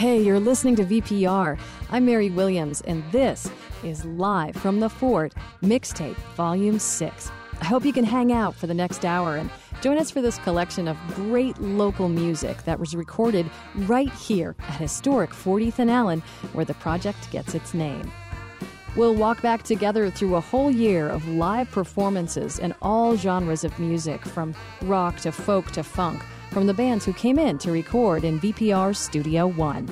Hey, you're listening to VPR. I'm Mary Williams, and this is Live from the Fort Mixtape Volume 6. I hope you can hang out for the next hour and join us for this collection of great local music that was recorded right here at historic Fort Ethan Allen, where the project gets its name. We'll walk back together through a whole year of live performances in all genres of music, from rock to folk to funk, from the bands who came in to record in VPR Studio One.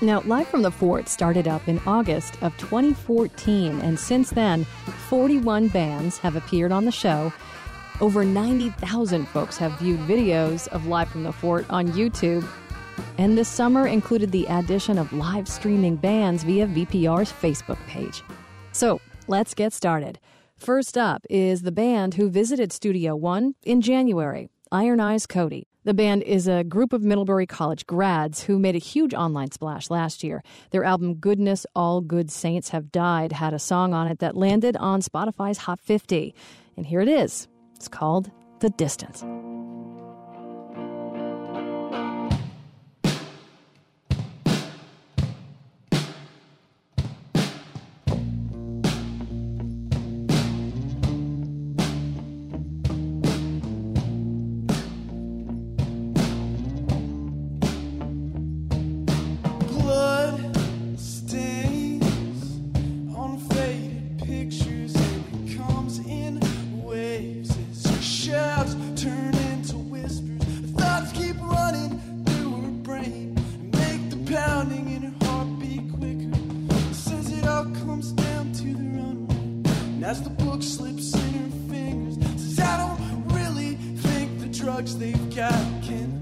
Now, Live from the Fort started up in August of 2014, and since then, 41 bands have appeared on the show. Over 90,000 folks have viewed videos of Live from the Fort on YouTube, and this summer included the addition of live streaming bands via VPR's Facebook page. So let's get started. First up is the band who visited Studio One in January, Iron Eyes Cody. The band is a group of Middlebury College grads who made a huge online splash last year. Their album Goodness All Good Saints Have Died had a song on it that landed on Spotify's Hot 50. And here it is. It's called The Distance. as the book slips in her fingers, says, I don't really think the drugs they've got can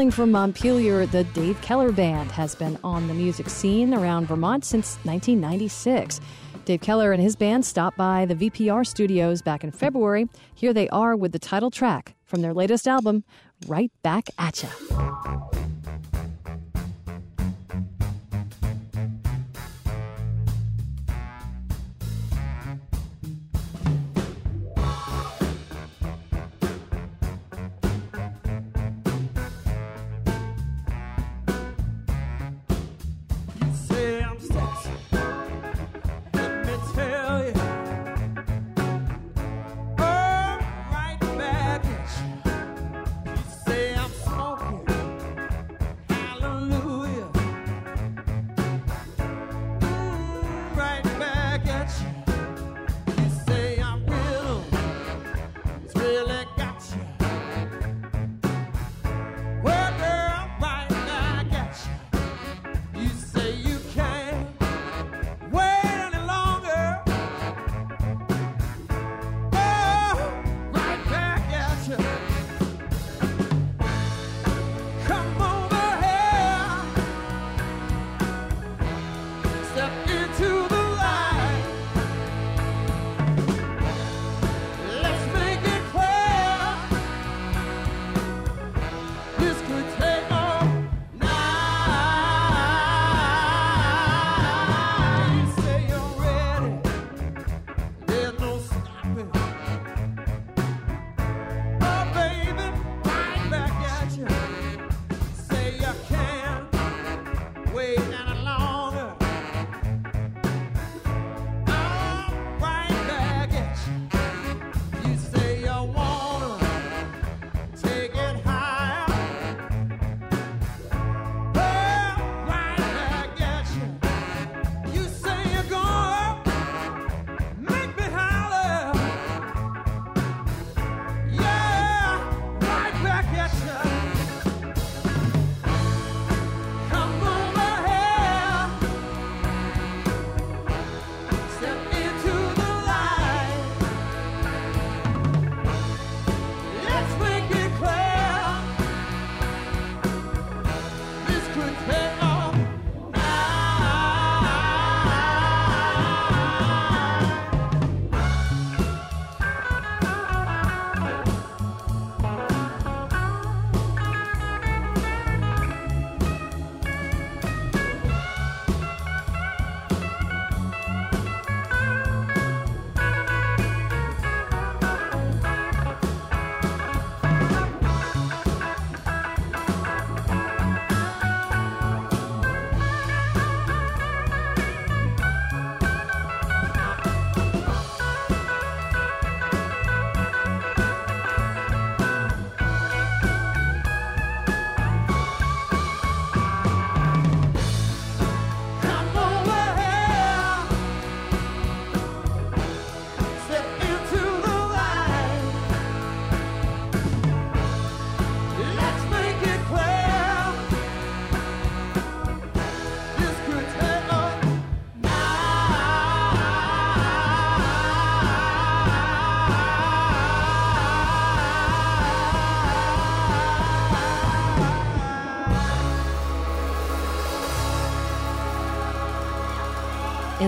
Hailing from Montpelier, the Dave Keller Band has been on the music scene around Vermont since 1996. Dave Keller and his band stopped by the VPR studios back in February. Here they are with the title track from their latest album, Right Back At Ya.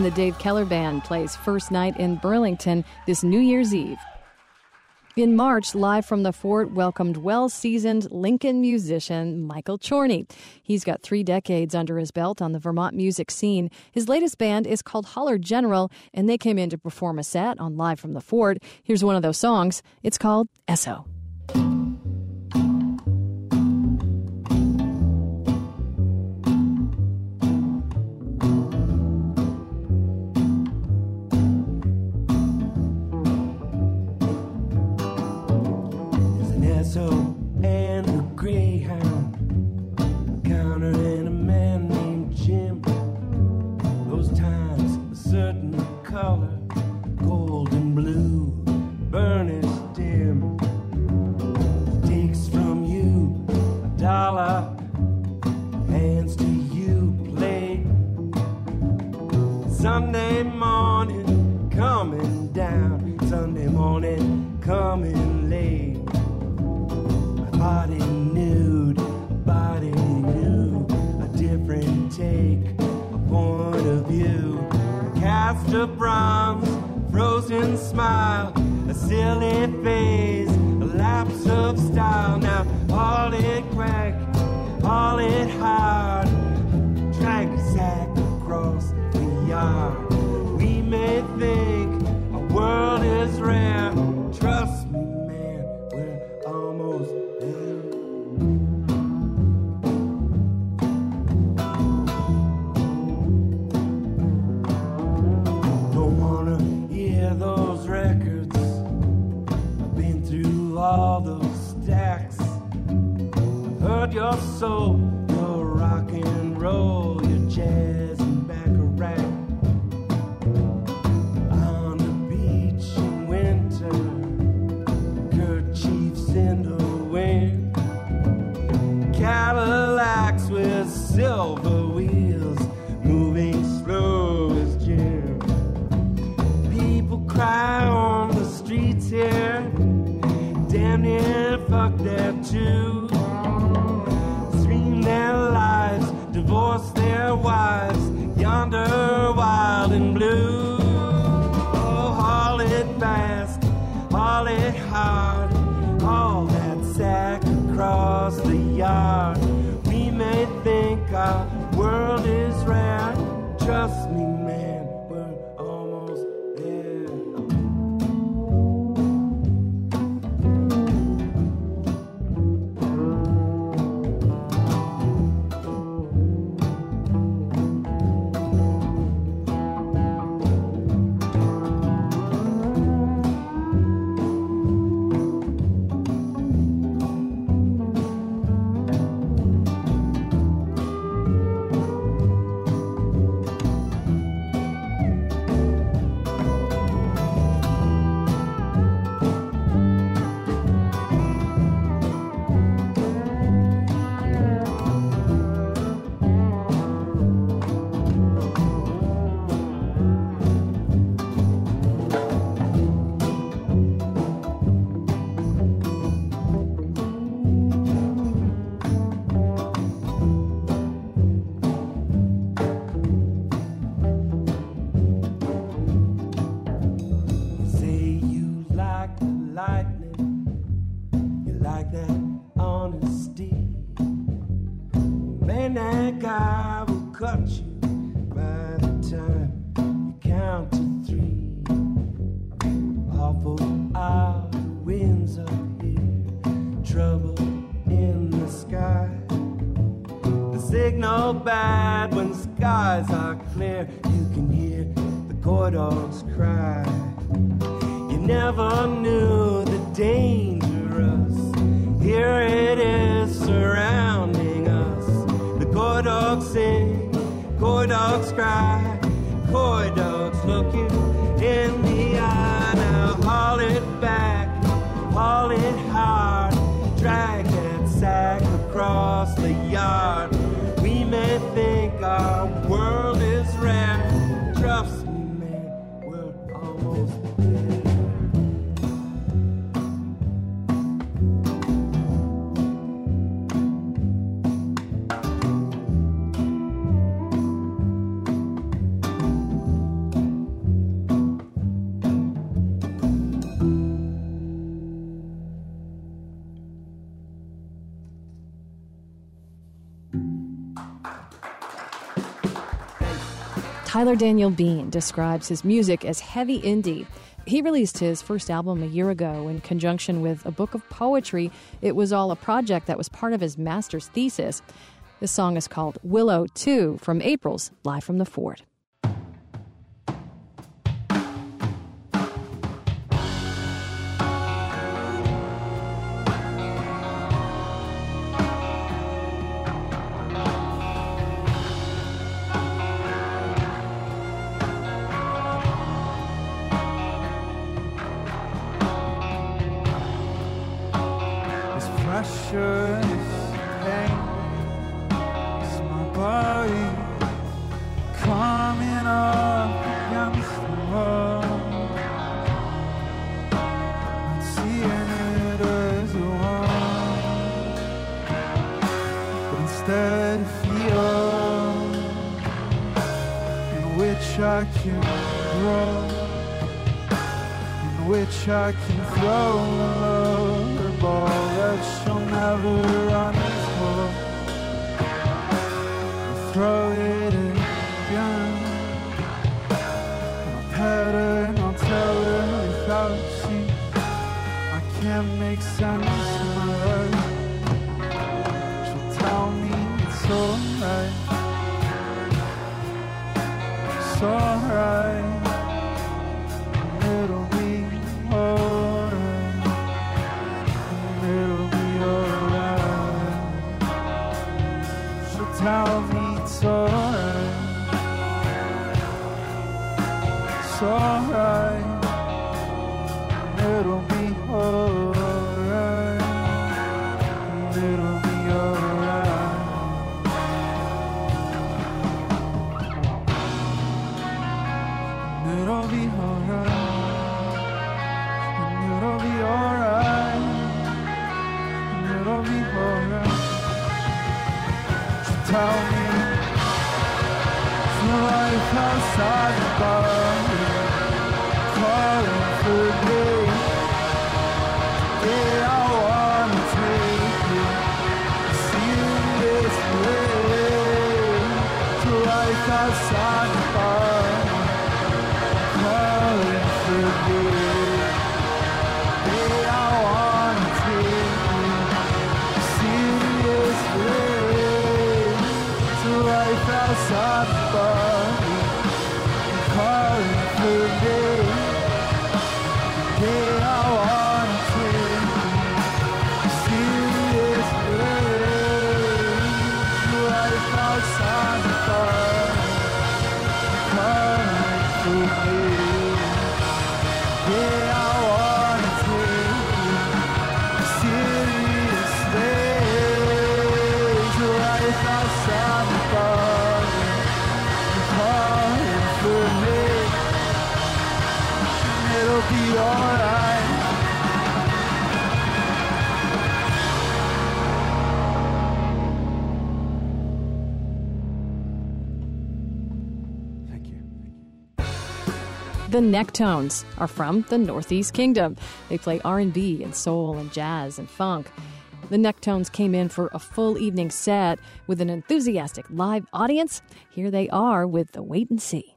And the Dave Keller Band plays first night in Burlington this New Year's Eve. In March, Live from the Fort welcomed well seasoned Lincoln musician Michael Chorney. He's got three decades under his belt on the Vermont music scene. His latest band is called Hollar General, and they came in to perform a set on Live from the Fort. Here's one of those songs. It's called Esso. Silver wheels, moving slow as Jim. People cry on the streets here, damn near fuck that too. Scream their lives, divorce their wives, yonder wild and blue. Oh, haul it fast, haul it hard, all that sack across the yard. Awful are the winds up here, trouble in the sky. The signal bad when skies are clear. You can hear the coy dogs cry. You never knew the dangerous. Here it is surrounding us. The coy dogs sing, coy dogs cry, coy dogs looking in the eye. Back, haul it hard, drag that sack across the yard. We may think our world Tyler Daniel Bean describes his music as heavy indie. He released his first album a year ago in conjunction with a book of poetry. It was all a project that was part of his master's thesis. This song is called Willow 2 from April's Live from the Fort. This pain, it's my body coming up against the. Not seeing it as a but instead a field in which I can grow, in which I can that she'll never run for. Throw it The Necktones are from the Northeast Kingdom. They play R&B and soul and jazz and funk. The Necktones came in for a full evening set with an enthusiastic live audience. Here they are with the Wait and See.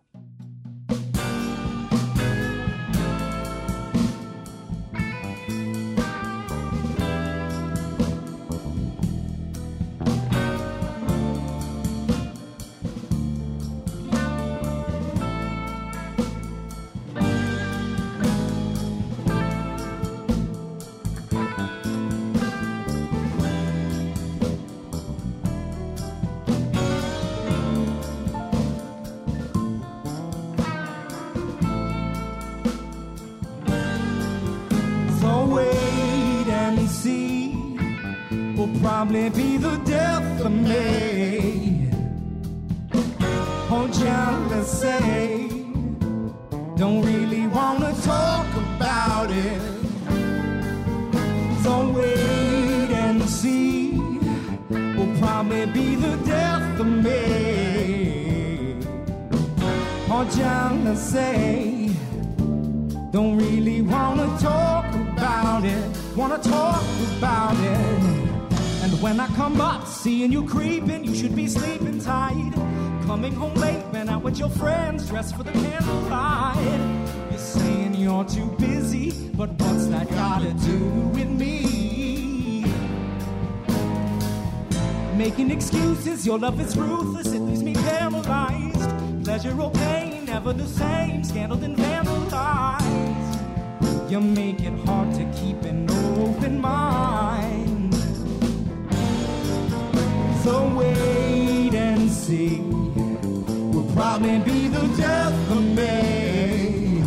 Probably be the death of me. Oh, jealousy, don't really wanna talk about it. So wait and see will probably be the death of me. Oh, jealousy. Don't really wanna talk about it, wanna talk about it. When I come up, seeing you creeping, you should be sleeping tight. Coming home late, been out with your friends, dressed for the candlelight. You're saying you're too busy, but what's that gotta do with me? Making excuses, your love is ruthless, it leaves me paralyzed. Pleasure or pain, never the same, scandaled and vandalized. You make it hard to keep an open mind. So wait and see, will probably be the death of me.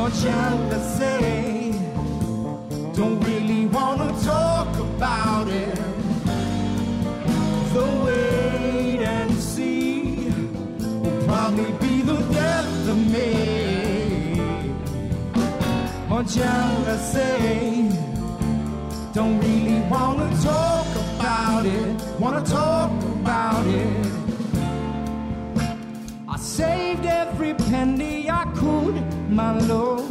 Or jealousy, don't really wanna talk about it. So wait and see, will probably be the death of me. Or jealousy, don't really wanna talk about it. Wanna talk about it. I saved every penny I could, my lord.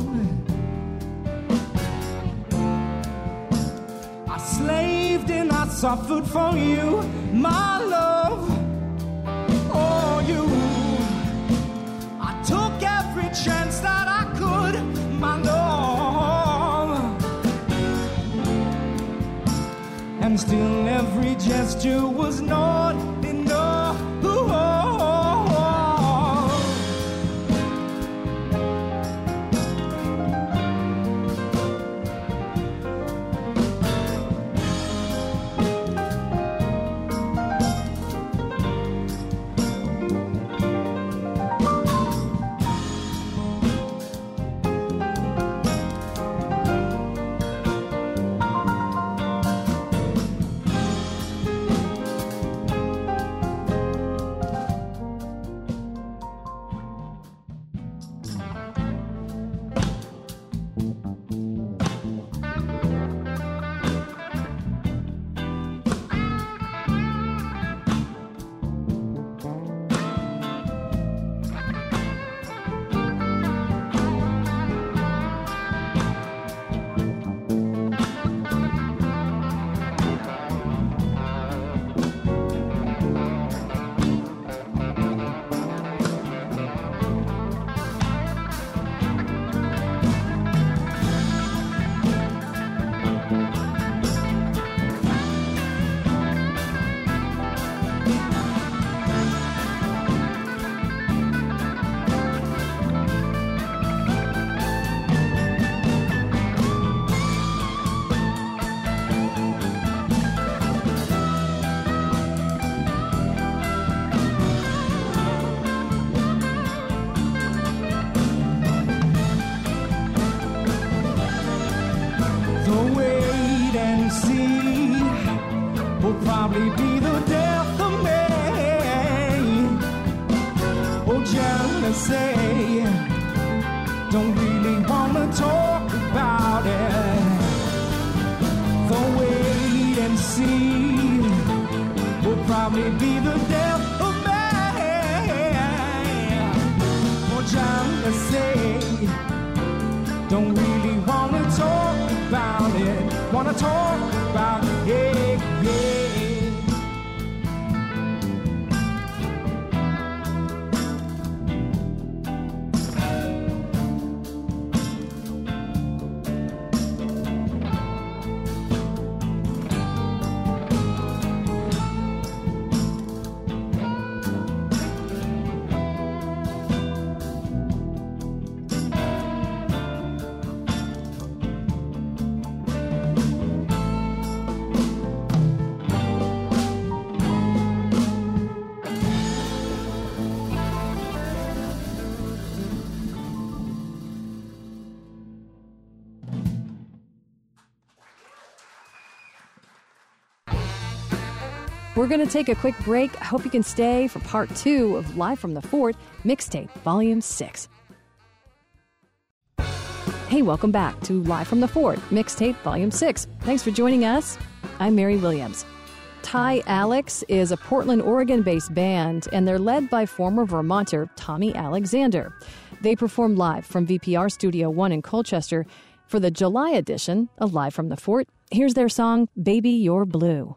I slaved and I suffered for you, my love. Still every gesture was not We're going to take a quick break. I hope you can stay for part two of Live from the Fort Mixtape Volume 6. Hey, welcome back to Live from the Fort Mixtape Volume 6. Thanks for joining us. I'm Mary Williams. Ty Alex is a Portland, Oregon based band, and they're led by former Vermonter Tommy Alexander. They perform live from VPR Studio 1 in Colchester for the July edition of Live from the Fort. Here's their song, Baby You're Blue.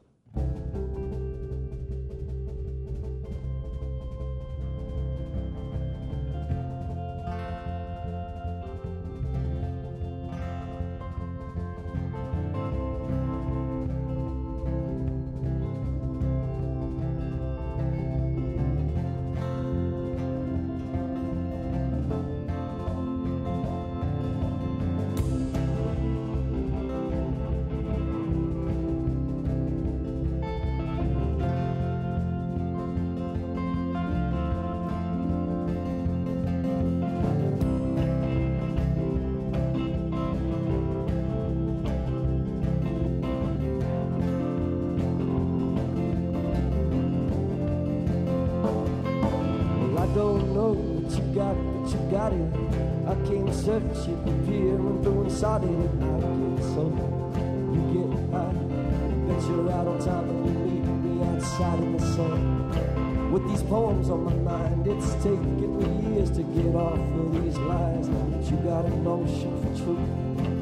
The sun. With these poems on my mind, it's taken me years to get off of these lies. But you got a notion for truth,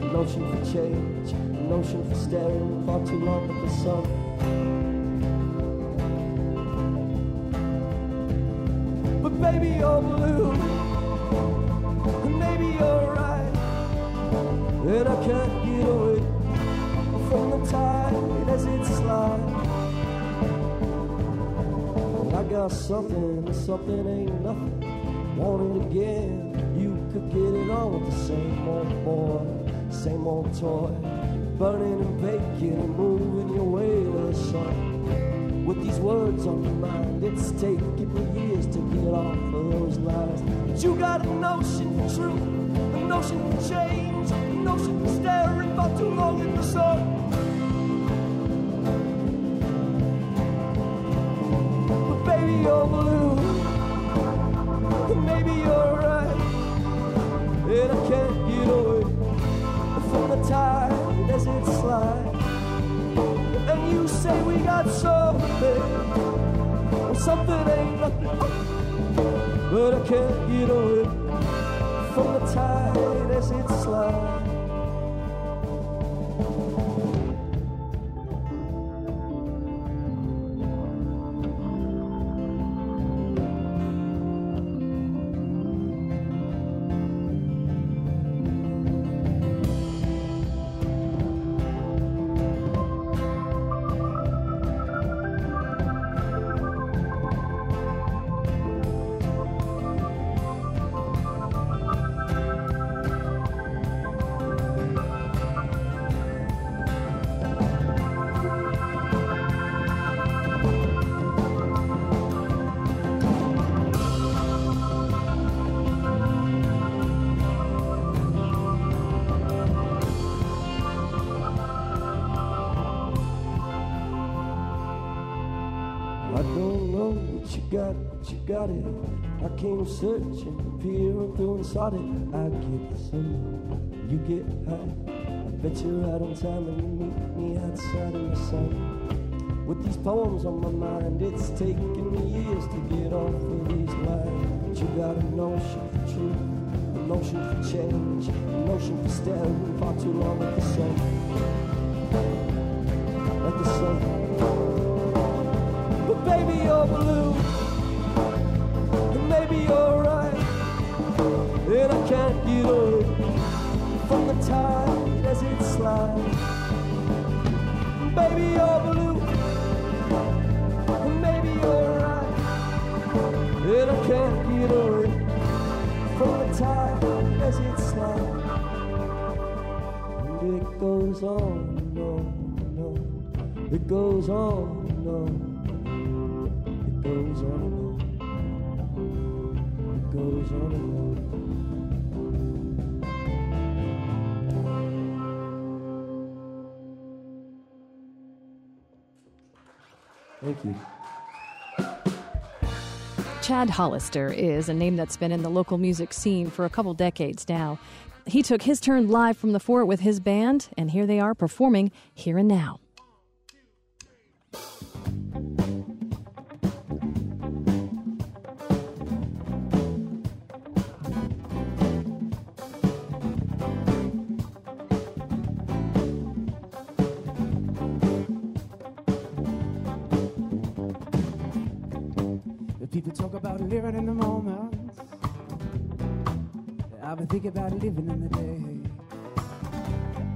a notion for change, a notion for staring far too long at the sun. But baby, you're blue, and maybe you're right, and I can't get away from the tide as it slides. I got something, something ain't nothing. Want it again? You could get it on with the same old boy, same old toy, burning and baking and moving your way to the sun. With these words on your mind, it's taken me years to get off of those lies. But you got a notion for truth, a notion for change, a notion for staring for too long in the sun. Blue, maybe you're right, and I can't get away from the tide as it slides. And you say we got something, and something ain't nothing, but I can't get away from the tide as it slides. Got it. I came searching, peering through and it. I get some, you get high. I bet you're out on time and you meet me outside in the sun. With these poems on my mind, it's taken me years to get off of these lines. But you got a notion for truth, a notion for change, a notion for staring far too long at the sun. At the sun. But baby, you're blue. And I can't get away from the tide as it slides. Baby, you're blue. Maybe you're right. And I can't get away from the tide as it slides. And it goes on and on and on. It goes on and on. It goes on and on. It goes on and on. Thank you. Chad Hollister is a name that's been in the local music scene for a couple decades now. He took his turn live from the fort with his band, and here they are performing Here and Now. People talk about living in the moment. I've been thinking about living in the day.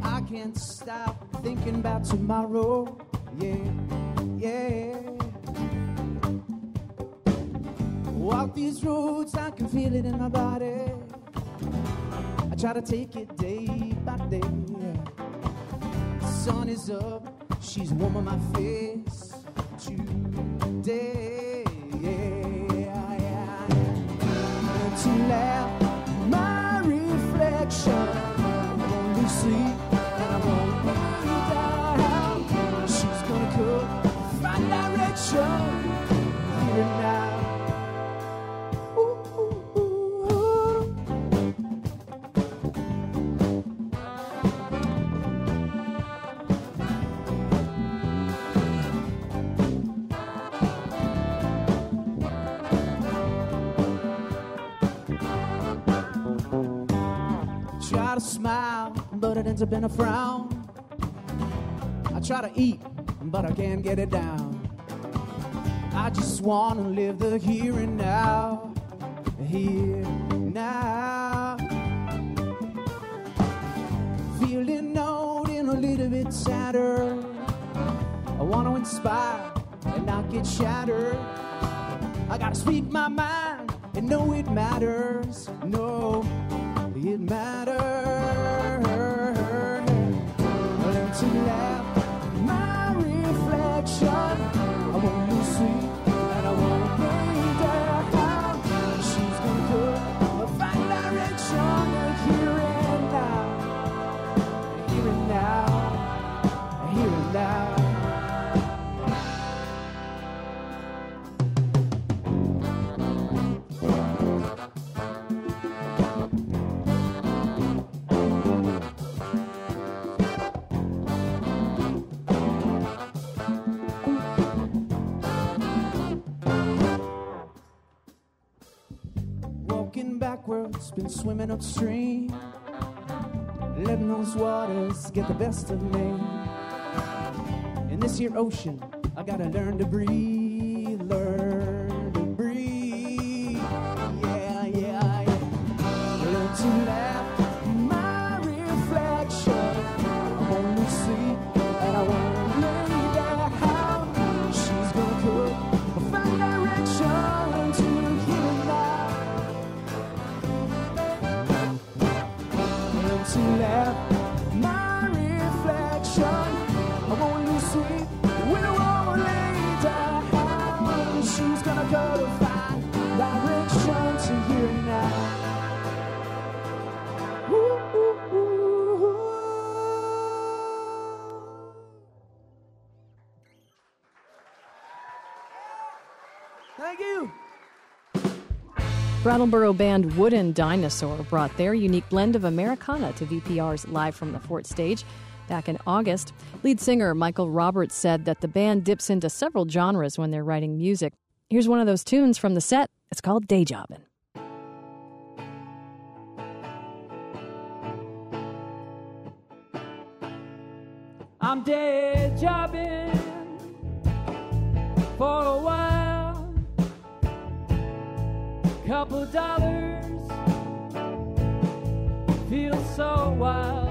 I can't stop thinking about tomorrow. Yeah, yeah. Walk these roads, I can feel it in my body. I try to take it day by day. Sun is up, she's warm on my face today. Ends up in a frown. I try to eat, but I can't get it down. I just want to live the here and now. Here now. Feeling old and a little bit sadder. I want to inspire and not get shattered. I gotta speak my mind and know it matters. No, it matters. Been swimming upstream. Letting those waters get the best of me. In this here ocean, I gotta learn to breathe, Brattleboro band Wooden Dinosaur brought their unique blend of Americana to VPR's Live from the Fort stage. Back in August, lead singer Michael Roberts said that the band dips into several genres when they're writing music. Here's one of those tunes from the set. It's called Day Jobbin'. I'm day jobbing for a while. Couple dollars feels so wild.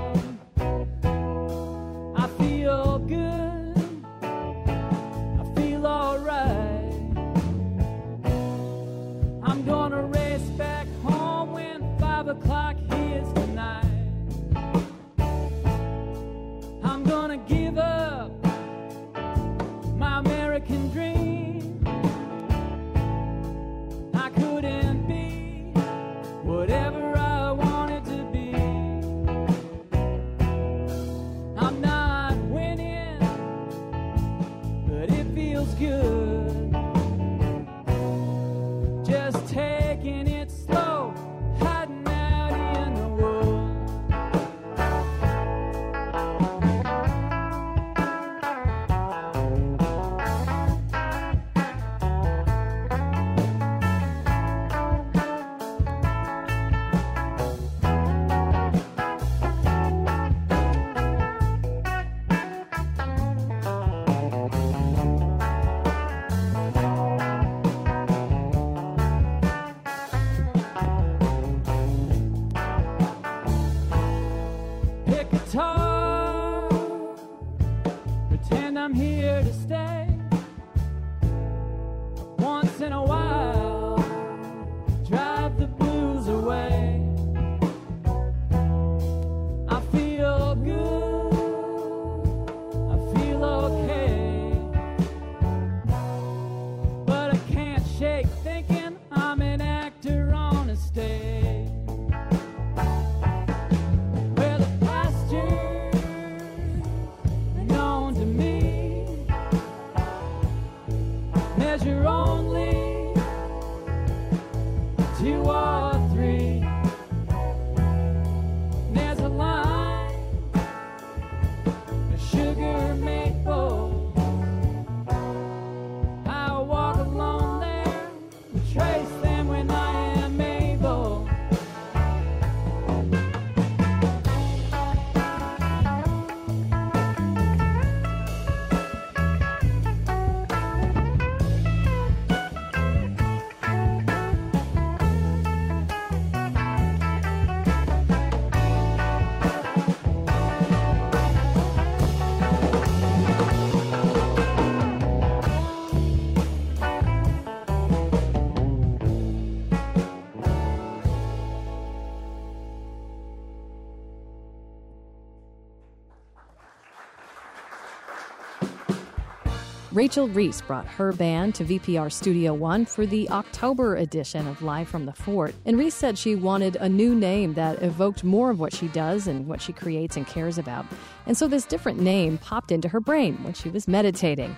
Rachel Ries brought her band to VPR Studio One for the October edition of Live from the Fort. And Ries said she wanted a new name that evoked more of what she does and what she creates and cares about. And so this different name popped into her brain when she was meditating.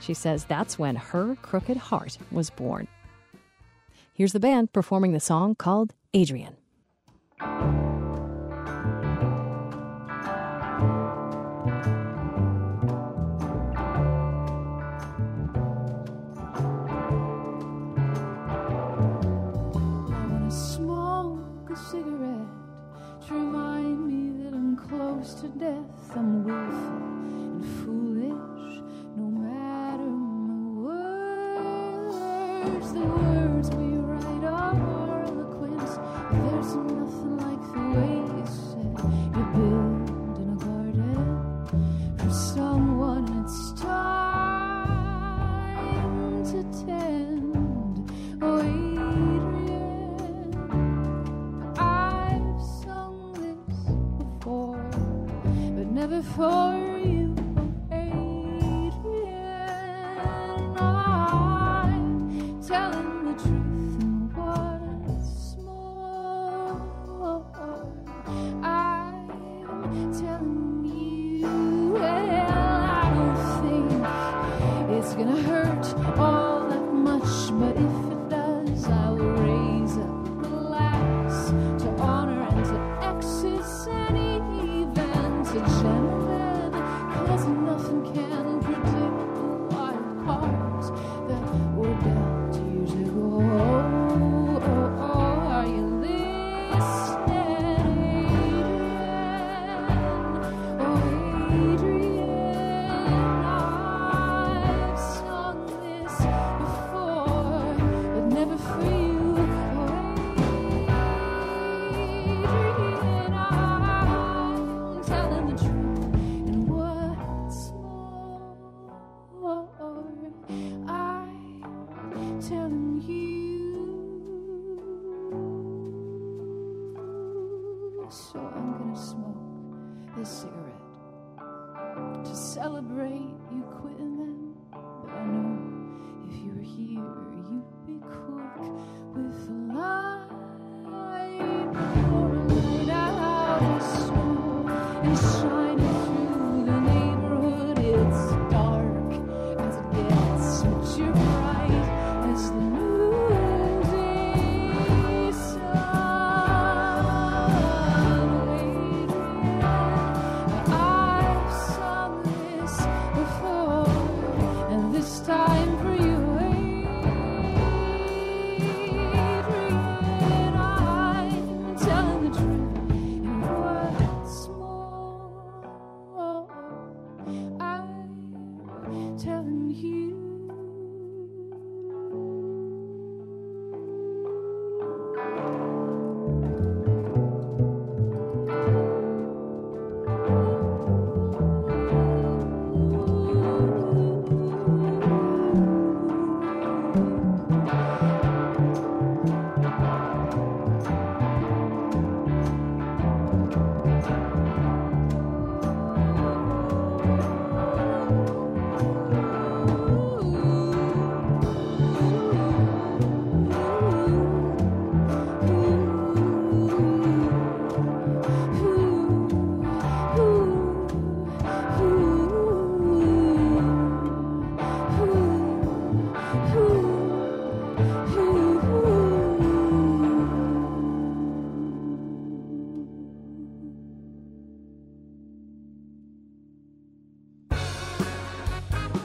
She says that's when her crooked heart was born. Here's the band performing the song called Adrian. Cigarette to remind me that I'm close to death. I'm willful and foolish, no matter my words. Celebrate you quitting them. But I know if you were here, you'd be quick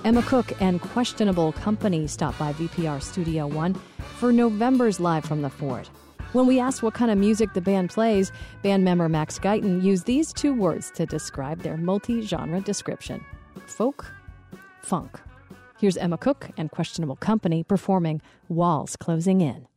Emma Cook and Questionable Company stopped by VPR Studio One for November's Live from the Fort. When we asked what kind of music the band plays, band member Max Guyton used these two words to describe their multi genre description folk, funk. Here's Emma Cook and Questionable Company performing Walls Closing In.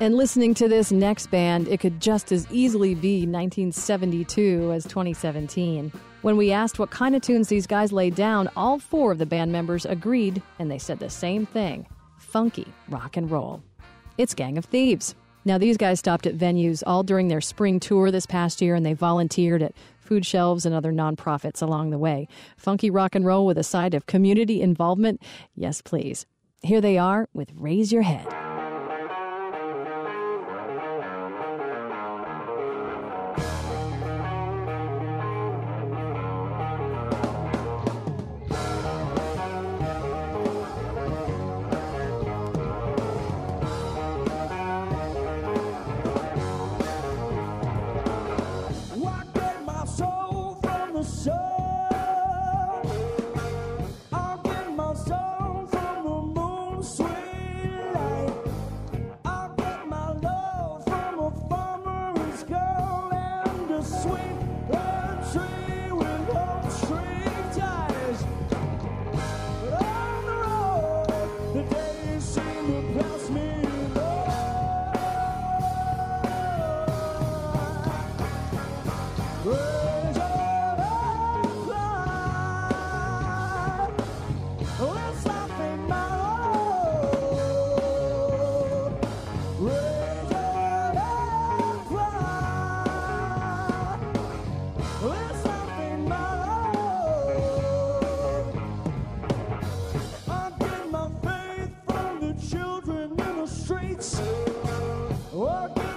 And listening to this next band, it could just as easily be 1972 as 2017. When we asked what kind of tunes these guys laid down, all four of the band members agreed, and they said the same thing funky rock and roll. It's Gang of Thieves. Now, these guys stopped at venues all during their spring tour this past year, and they volunteered at food shelves and other nonprofits along the way. Funky rock and roll with a side of community involvement? Yes, please. Here they are with Raise Your Head. Okay.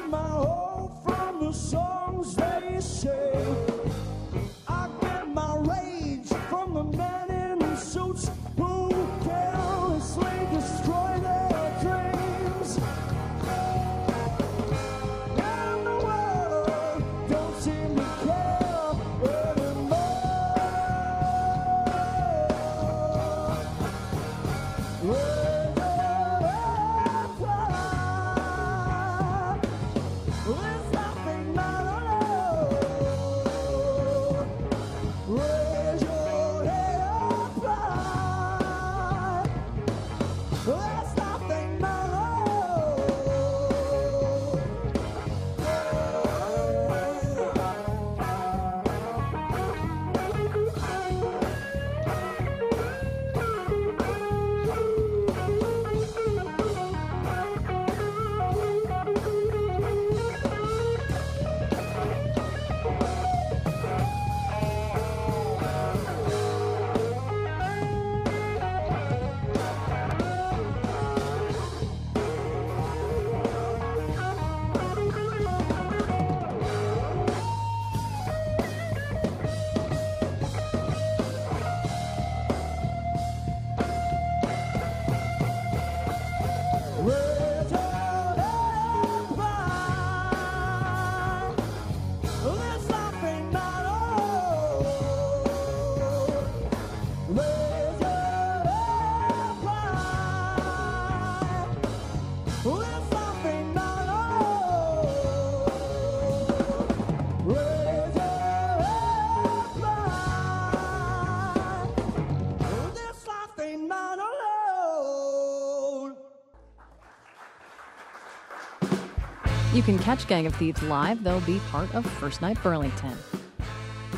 You can catch Gang of Thieves live, they'll be part of First Night Burlington.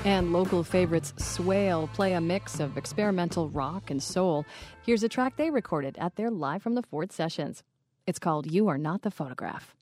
And local favorites Swale play a mix of experimental rock and soul. Here's a track they recorded at their Live from the Fort sessions. It's called You Are Not the Photograph.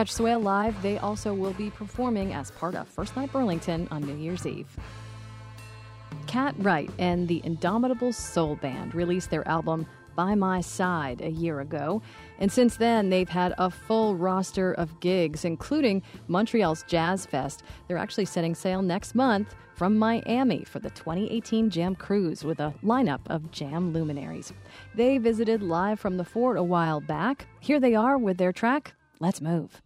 Catch Swale live. They also will be performing as part of First Night Burlington on New Year's Eve. Cat Wright and the Indomitable Soul Band released their album By My Side a year ago. And since then, they've had a full roster of gigs, including Montreal's Jazz Fest. They're actually setting sail next month from Miami for the 2018 Jam Cruise with a lineup of jam luminaries. They visited live from the fort a while back. Here they are with their track, Let's move.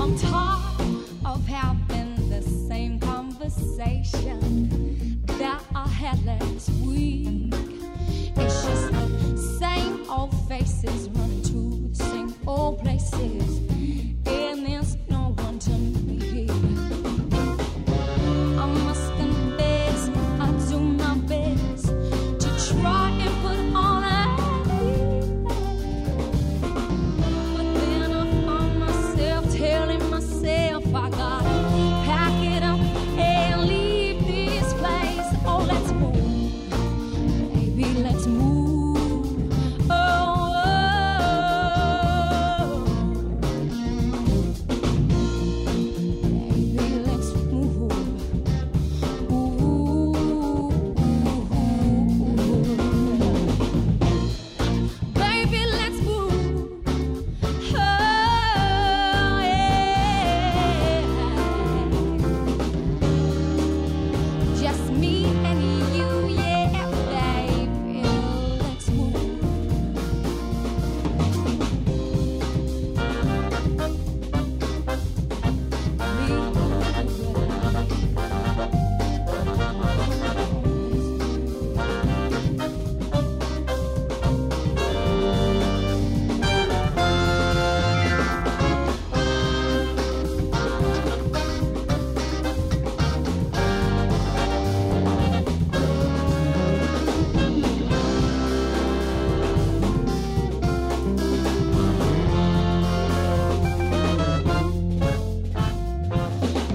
I'm tired.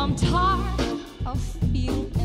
I'm tired of feeling.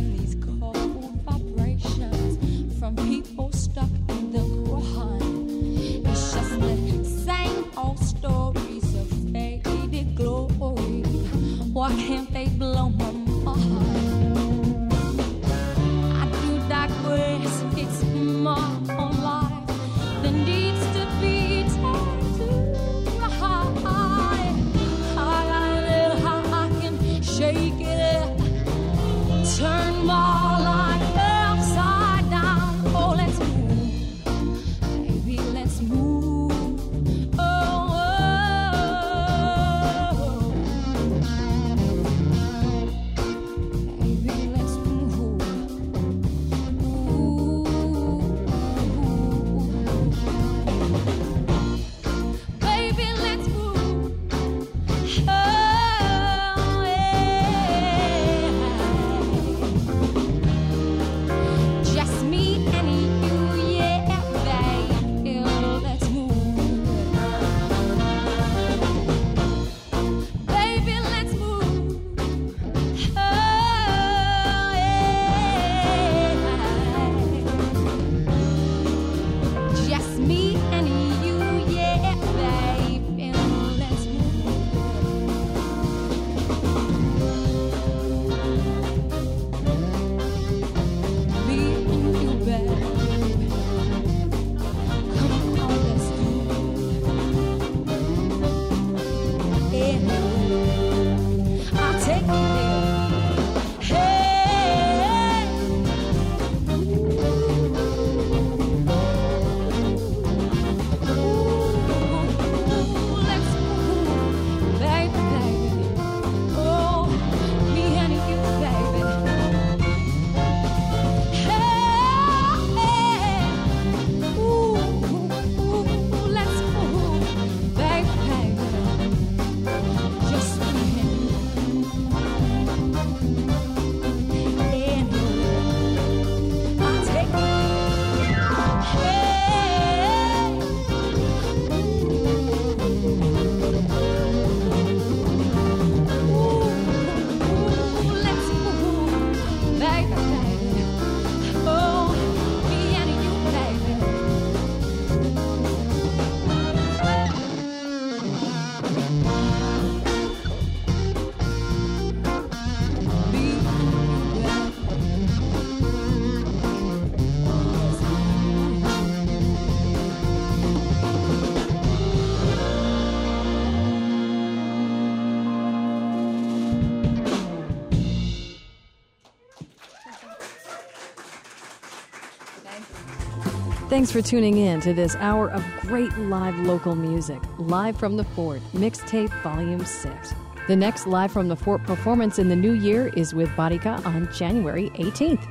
Thanks for tuning in to this hour of great live local music, live from the fort, mixtape volume 6. The next Live from the Fort performance in the new year is with Barika on January 18th.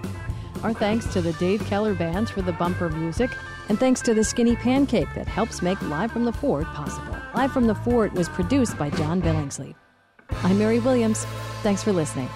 Our thanks to the Dave Keller Bands for the bumper music, and thanks to the Skinny Pancake that helps make Live from the Fort possible. Live from the Fort was produced by John Billingsley. I'm Mary Williams. Thanks for listening.